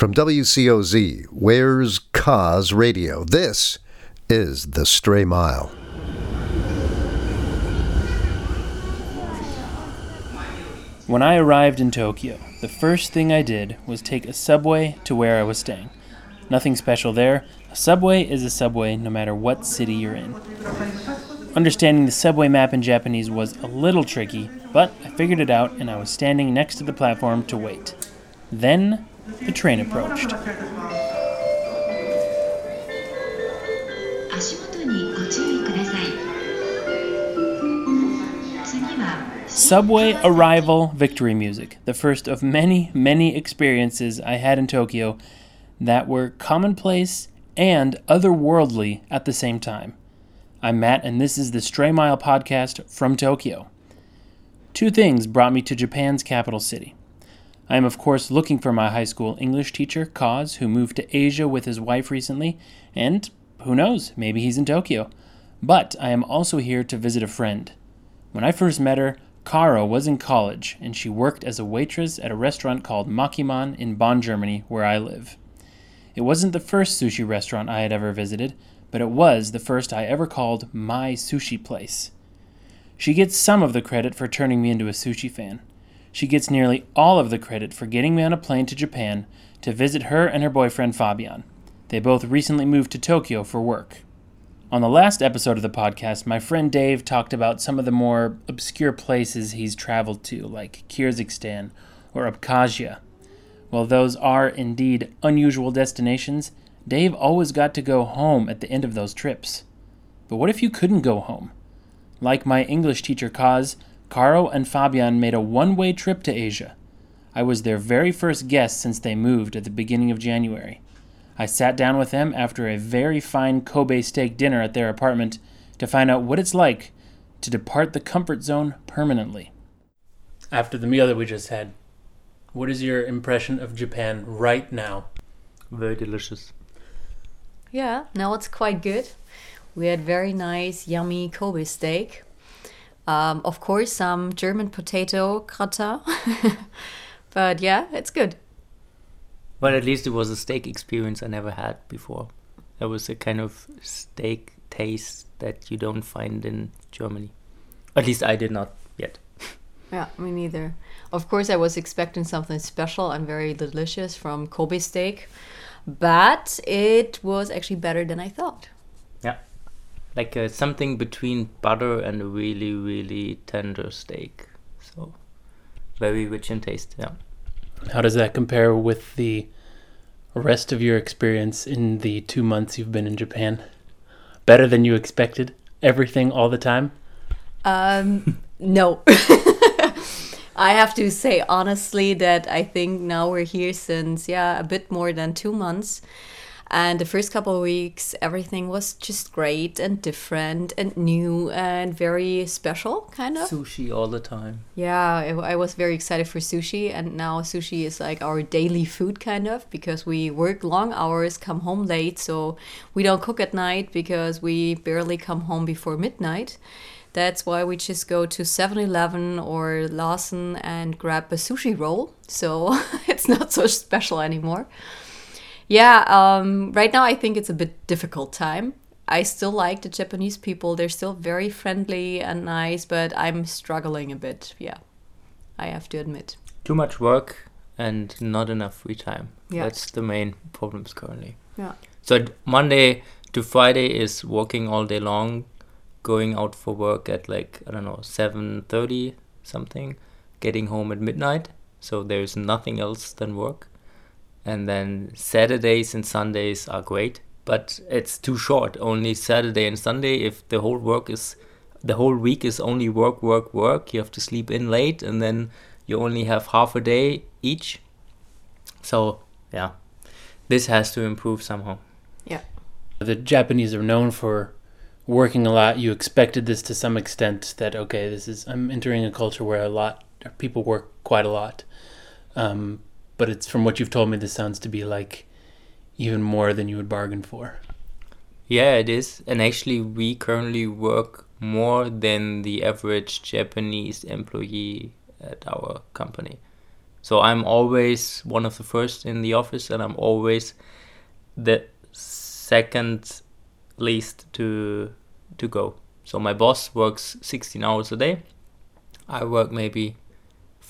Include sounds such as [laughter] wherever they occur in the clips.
From WCOZ, Where's Kaz Radio, this is The Stray Mile. When I arrived in Tokyo, the first thing I did was take a subway to where I was staying. Nothing special there. A subway is a subway no matter what city you're in. Understanding the subway map in Japanese was a little tricky, but I figured it out and I was standing next to the platform to wait. Then the train approached. Subway arrival victory music, the first of many, many experiences I had in Tokyo that were commonplace and otherworldly at the same time. I'm Matt, and this is the Stray Mile podcast from Tokyo. Two things brought me to Japan's capital city. I am, of course, looking for my high school English teacher, Kaz, who moved to Asia with his wife recently, and who knows, maybe he's in Tokyo. But I am also here to visit a friend. When I first met her, Caro was in college, and she worked as a waitress at a restaurant called Makiman in Bonn, Germany, where I live. It wasn't the first sushi restaurant I had ever visited, but it was the first I ever called my sushi place. She gets some of the credit for turning me into a sushi fan. She gets nearly all of the credit for getting me on a plane to Japan to visit her and her boyfriend Fabian. They both recently moved to Tokyo for work. On the last episode of the podcast, my friend Dave talked about some of the more obscure places he's traveled to, like Kyrgyzstan or Abkhazia. While those are indeed unusual destinations, Dave always got to go home at the end of those trips. But what if you couldn't go home? Like my English teacher Kaz, Caro and Fabian made a one way trip to Asia. I was their very first guest since they moved at the beginning of January. I sat down with them after a very fine Kobe steak dinner at their apartment to find out what it's like to depart the comfort zone permanently. After the meal that we just had, what is your impression of Japan right now? Very delicious. Yeah, now it's quite good. We had very nice, yummy Kobe steak. Um, of course, some German potato gratin. [laughs] but yeah, it's good. But at least it was a steak experience I never had before. It was a kind of steak taste that you don't find in Germany. At least I did not yet. [laughs] Yeah, me neither. Of course, I was expecting something special and very delicious from Kobe steak, but it was actually better than I thought. Yeah. Like uh, something between butter and a really, really tender steak. So very rich in taste, yeah. How does that compare with the rest of your experience in the two months you've been in Japan? Better than you expected? Everything all the time? Um, [laughs] no. [laughs] I have to say honestly that I think now we're here since, yeah, a bit more than two months. And the first couple of weeks, everything was just great and different and new and very special, kind of. Sushi all the time. Yeah, I, I was very excited for sushi. And now sushi is like our daily food, kind of, because we work long hours, come home late. So we don't cook at night because we barely come home before midnight. That's why we just go to 7 Eleven or Lawson and grab a sushi roll. So [laughs] it's not so special anymore yeah, um, right now I think it's a bit difficult time. I still like the Japanese people. They're still very friendly and nice, but I'm struggling a bit. Yeah, I have to admit. Too much work and not enough free time. Yeah. That's the main problems currently. Yeah. So Monday to Friday is working all day long, going out for work at like I don't know seven thirty something, getting home at midnight. So there's nothing else than work and then Saturdays and Sundays are great, but it's too short. Only Saturday and Sunday. If the whole work is, the whole week is only work, work, work. You have to sleep in late, and then you only have half a day each. So yeah, this has to improve somehow. Yeah. The Japanese are known for working a lot. You expected this to some extent that okay, this is I'm entering a culture where a lot people work quite a lot. Um, but it's from what you've told me this sounds to be like even more than you would bargain for yeah it is and actually we currently work more than the average japanese employee at our company So I'm always one of the first in the office, and I'm always the second least to to go. So my boss works 16 hours a day. I work maybe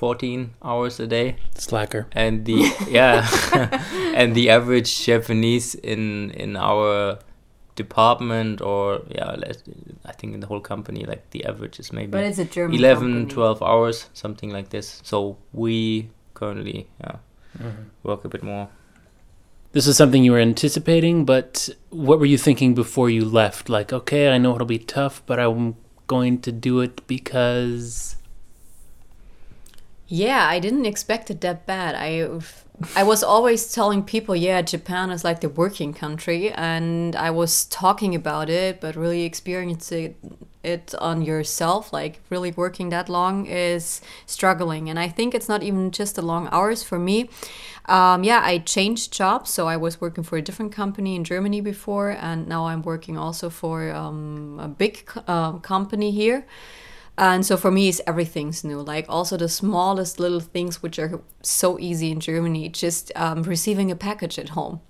14 hours a day Slacker. and the [laughs] yeah [laughs] and the average japanese in in our department or yeah i think in the whole company like the average is maybe But it's a German 11 company. 12 hours something like this so we currently yeah Mm-hmm. work a bit more This is something you were anticipating, but what were you thinking before you left? Like, okay, I know it'll be tough, but I'm going to do it because. Yeah, I didn't expect it that bad. I I was always telling people, yeah, Japan is like the working country, and I was talking about it, but really experiencing it on yourself, like really working that long, is struggling. And I think it's not even just the long hours for me. Um, yeah, I changed jobs, so I was working for a different company in Germany before, and now I'm working also for um, a big uh, company here. And so for me, it's everything's new. Like also the smallest little things, which are so easy in Germany, just um, receiving a package at home.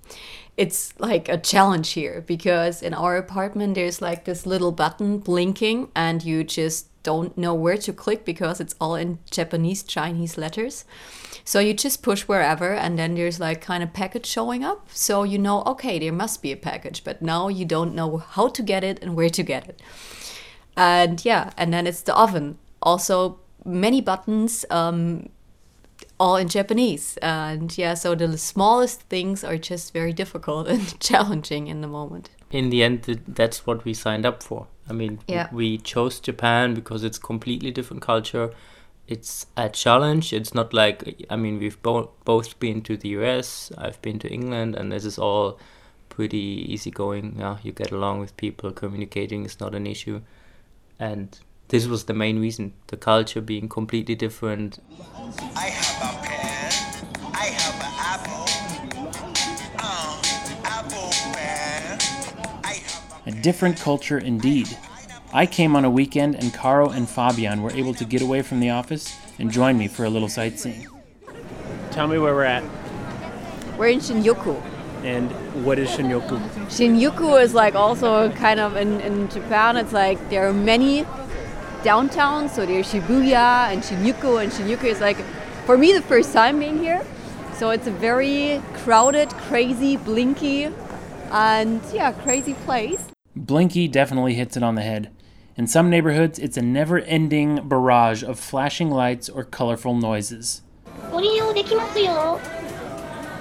It's like a challenge here because in our apartment, there's like this little button blinking, and you just don't know where to click because it's all in Japanese, Chinese letters. So you just push wherever, and then there's like kind of package showing up. So you know, okay, there must be a package, but now you don't know how to get it and where to get it and yeah and then it's the oven. Also many buttons um all in japanese. And yeah so the smallest things are just very difficult [laughs] and challenging in the moment. In the end that's what we signed up for. I mean Yeah. we chose japan because it's completely different culture. It's a challenge. It's not like i mean we've bo- both been to the us i've been to england and this is all pretty easygoing. Yeah you get along with people communicating is not an issue and this was the main reason the culture being completely different I have a pen. I have an apple. Uh, apple pen. A A different culture indeed. I came on a weekend, and Caro and Fabian were able to get away from the office and join me for a little sightseeing. Tell me where we're at, We're in Shinjuku. And what is Shinjuku? Shinjuku is like also kind of in, in Japan, it's like there are many downtowns. So there's Shibuya and Shinjuku, and Shinjuku is like, for me, the first time being here. So it's a very crowded, crazy, blinky, and yeah, crazy place. Blinky definitely hits it on the head. In some neighborhoods, it's a never ending barrage of flashing lights or colorful noises.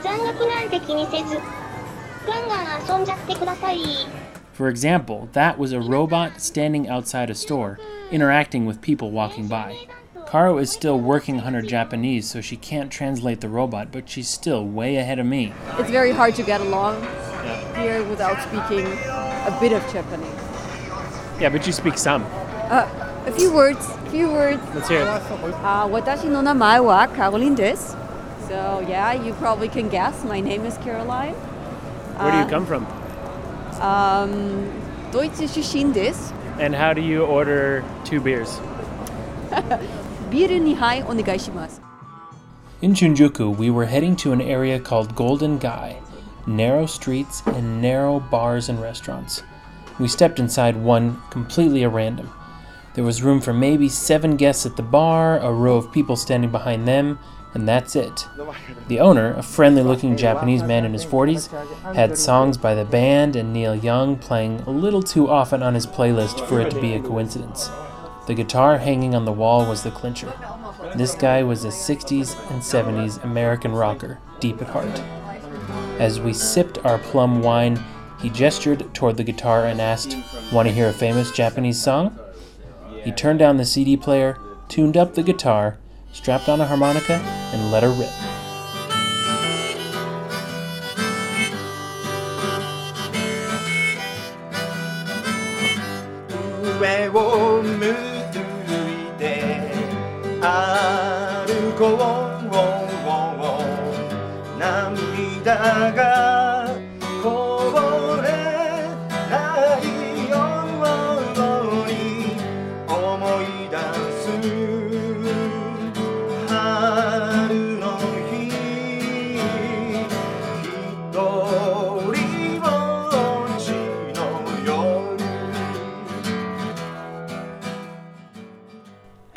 残虐なんて気にせず、ガンガン遊んじゃってください。For example, that was a robot standing outside a store, interacting with people walking by. Caro is still working on her Japanese, so she can't translate the robot, but she's still way ahead of me. It's very hard to get along yeah. here without speaking a bit of Japanese. Yeah, but you speak some. Uh, a few words, a few words. Let's hear it. Uh, so, yeah, you probably can guess. My name is Caroline. Where do you uh, come from? Um, Deutsche And how do you order two beers? [laughs] Bier. In Shinjuku, we were heading to an area called Golden Gai, narrow streets and narrow bars and restaurants. We stepped inside one completely at random. There was room for maybe seven guests at the bar, a row of people standing behind them, and that's it. The owner, a friendly looking Japanese man in his 40s, had songs by the band and Neil Young playing a little too often on his playlist for it to be a coincidence. The guitar hanging on the wall was the clincher. This guy was a 60s and 70s American rocker, deep at heart. As we sipped our plum wine, he gestured toward the guitar and asked, Want to hear a famous Japanese song? He turned down the CD player, tuned up the guitar, strapped on a harmonica, and let her rip.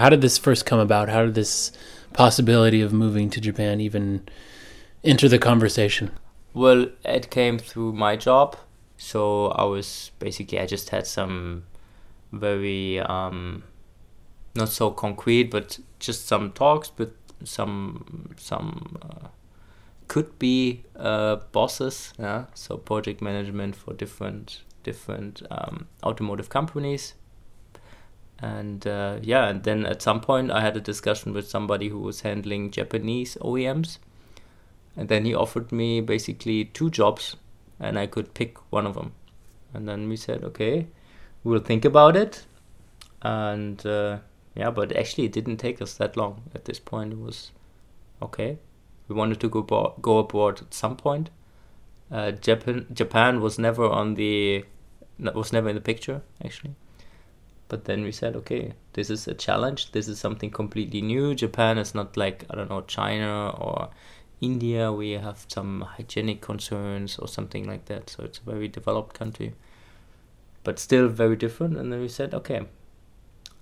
How did this first come about? How did this possibility of moving to Japan even enter the conversation? Well, it came through my job. So I was basically, I just had some very, um, not so concrete, but just some talks with some, some, uh, could be uh, bosses, yeah. So project management for different, different um, automotive companies. And uh, yeah, and then at some point I had a discussion with somebody who was handling Japanese OEMs and then he offered me basically two jobs and i could pick one of them. And then we said okay we'll think about it. And uh, yeah but actually it didn't take us that long. At this point it was okay we wanted to go bo- go abroad at some point. Uh, japan japan was never on the was never in the picture actually but then we said okay this is a challenge this is something completely new japan is not like i don't know china or India, we have some hygienic concerns or something like that. So it's a very developed country, but still very different. And then we said, okay,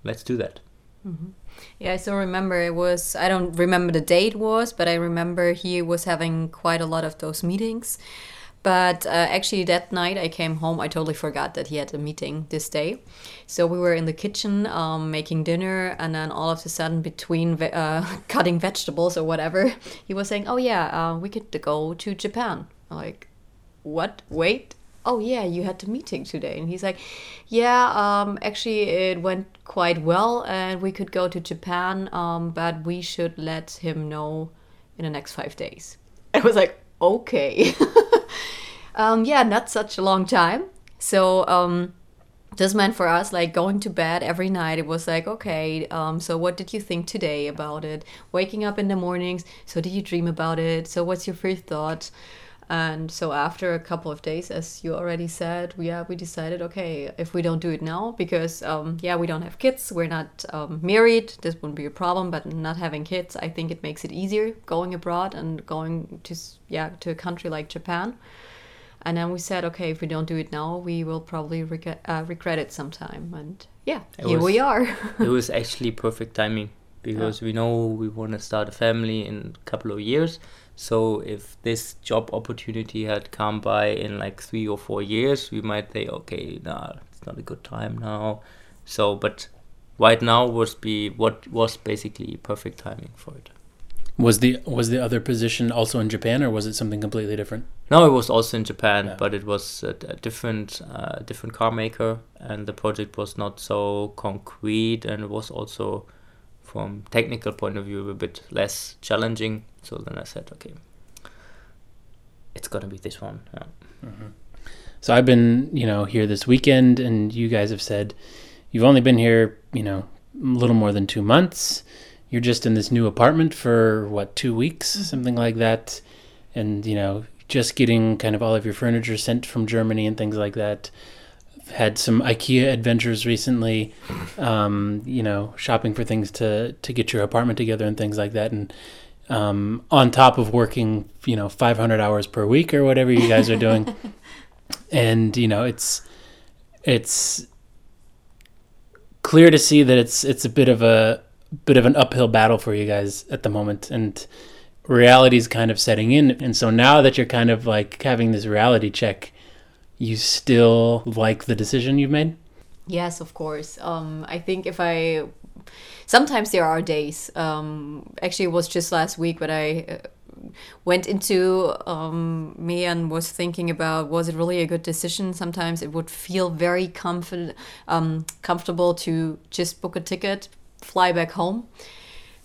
let's do that. Mm-hmm. Yeah, I still remember it was, I don't remember the date was, but I remember he was having quite a lot of those meetings. But uh, actually, that night I came home, I totally forgot that he had a meeting this day. So we were in the kitchen um, making dinner, and then all of a sudden, between ve- uh, [laughs] cutting vegetables or whatever, [laughs] he was saying, Oh, yeah, uh, we could go to Japan. I'm like, what? Wait. Oh, yeah, you had the meeting today. And he's like, Yeah, um, actually, it went quite well, and we could go to Japan, um, but we should let him know in the next five days. [laughs] I was like, Okay. Um, yeah, not such a long time. So, um, this meant for us like going to bed every night it was like okay um, so what did you think today about it? Waking up in the mornings so did you dream about it? So what's your first thought and so after a couple of days as you already said we yeah we decided okay if we don't do it now because um, yeah we don't have kids we're not um, married this wouldn't be a problem but not having kids i think it makes it easier going abroad and going to yeah to a country like japan and then we said, okay, if we don't do it now, we will probably regret, uh, regret it sometime. And yeah, It here was- we are. [laughs] it was actually perfect timing because we know we want to start a family in a couple of years. So if this job opportunity had come by in like three or four years, we might say, okay, nah, it's not a good time now. So, but right now was be what was basically perfect timing for it. Was the was the other position also in Japan, or was it something completely different? No, it was also in Japan, Yeah. but it was a, a different, uh, different car maker, and the project was not so concrete, and it was also, from technical point of view, a bit less challenging. So then I said, okay, it's gonna be this one. Yeah. So I've been, you know, here this weekend, and you guys have said you've only been here, you know, a little more than two months. You're just in this new apartment for what two weeks, something like that, and you know, just getting kind of all of your furniture sent from Germany and things like that. Had some IKEA adventures recently, um, you know, shopping for things to to get your apartment together and things like that, and um, on top of working, you know, 500 hours per week or whatever you guys are doing. [laughs] And you know it's it's clear to see that it's it's a bit of a bit of an uphill battle for you guys at the moment and reality is kind of setting in and so now that you're kind of like having this reality check you still like the decision you've made yes, of course. Um, I think if I. Sometimes there are days. Um, actually, it was just last week, but I. Uh, went into um, me and was thinking about was it really a good decision sometimes it would feel very comfort, um, comfortable to just book a ticket fly back home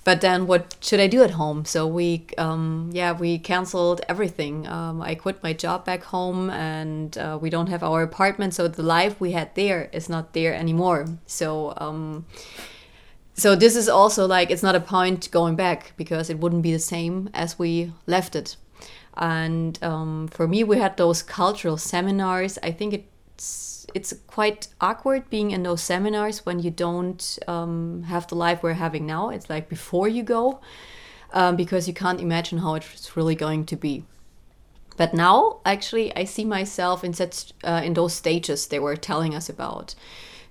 but then what should I do at home? So we, um, yeah, we canceled everything. Um, I quit my job back home, and uh, we don't have our apartment. So the life we had there is not there anymore. So, um, so this is also like it's not a point going back because it wouldn't be the same as we left it. And um, for me, we had those cultural seminars. I think it's it's quite awkward being in those seminars when you don't um, have the life we're having now. It's like before you go, um, because you can't imagine how it's really going to be. But now, actually, I see myself in such uh, in those stages they were telling us about.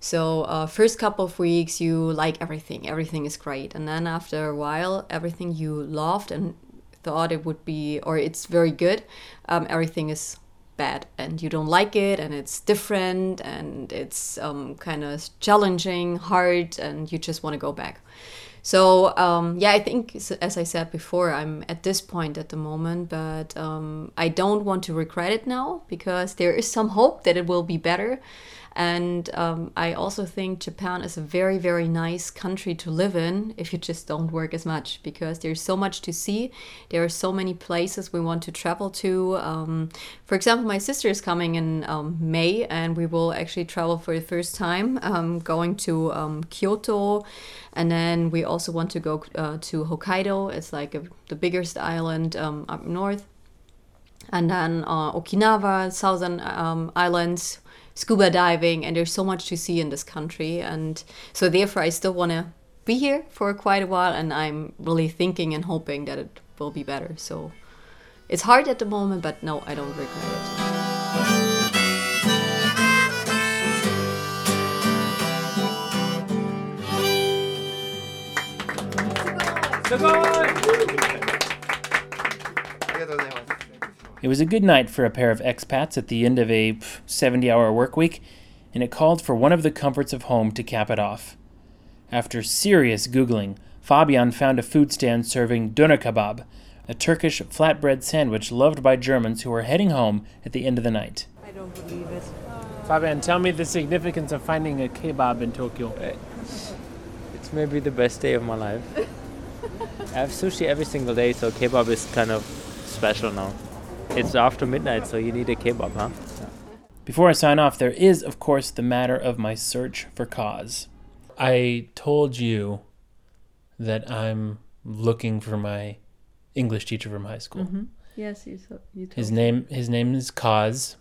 So uh, first couple of weeks you like everything, everything is great, and then after a while, everything you loved and thought it would be or it's very good, um, everything is bad and you don't like it and it's different and it's um, kind of challenging, hard, and you just want to go back. So um, yeah, I think as I said before, I'm at this point at the moment, but um, I don't want to regret it now because there is some hope that it will be better. And um, I also think Japan is a very, very nice country to live in if you just don't work as much because there's so much to see. There are so many places we want to travel to. Um, for example, my sister is coming in um, May and we will actually travel for the first time, um, going to um, Kyoto. And then we also want to go uh, to Hokkaido. It's like a, the biggest island um, up north and then uh, Okinawa, Southern um, Islands, scuba diving, and there's so much to see in this country. And so, therefore, I still want to be here for quite a while, and I'm really thinking and hoping that it will be better. So, it's hard at the moment, but no, I don't regret it. It was a good night for a pair of expats at the end of a 70 hour work week, and it called for one of the comforts of home to cap it off. After serious Googling, Fabian found a food stand serving doner kebab, a Turkish flatbread sandwich loved by Germans who were heading home at the end of the night. I don't believe it. Fabian, tell me the significance of finding a kebab in Tokyo. Uh, it's maybe the best day of my life. [laughs] I have sushi every single day, so kebab is kind of special now. It's after midnight, so you need a kebab, huh? Before I sign off, there is, of course, the matter of my search for Kaz. I told you that I'm looking for my English teacher from high school. Yes, you, so, you told His name his name is Kaz.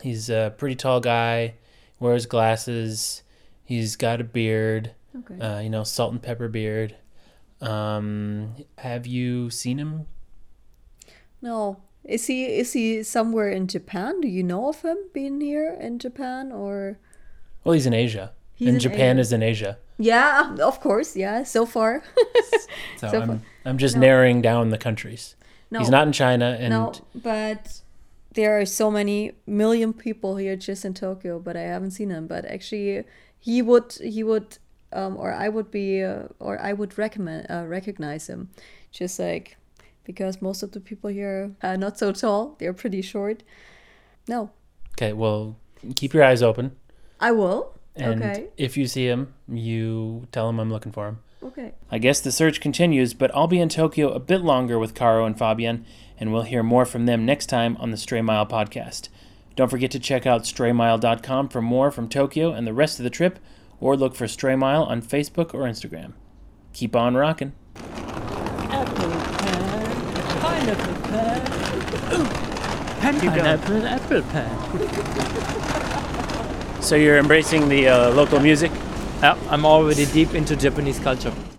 He's a pretty tall guy, wears glasses. He's got a beard, Okay. uh, you know, salt and pepper beard. Um, have you seen him? No. Is he is he somewhere in Japan? Do you know of him being here in Japan or Well, he's in Asia. He's and in Japan Asia. is in Asia. Yeah, [laughs] of course, yeah, so far. [laughs] So, So I'm, far- I'm just No. narrowing down the countries. no. He's not in China, and no, but there are so many million people here just in Tokyo, but I haven't seen him. But actually, he would he would um, or I would be uh, or I would recommend uh, recognize him, just like because most of the people here are not so tall; they're pretty short. No, okay, well, keep your eyes open. I will. And okay. if you see him, you tell him I'm looking for him. Okay. I guess the search continues, but I'll be in Tokyo a bit longer with Caro and Fabian, and we'll hear more from them next time on the Stray Mile podcast. Don't forget to check out straymile.com for more from Tokyo and the rest of the trip, or look for Stray Mile on Facebook or Instagram. Keep on rocking. Pineapple, apple pan. So you're embracing the uh, local music? Yeah, I'm already deep into Japanese culture.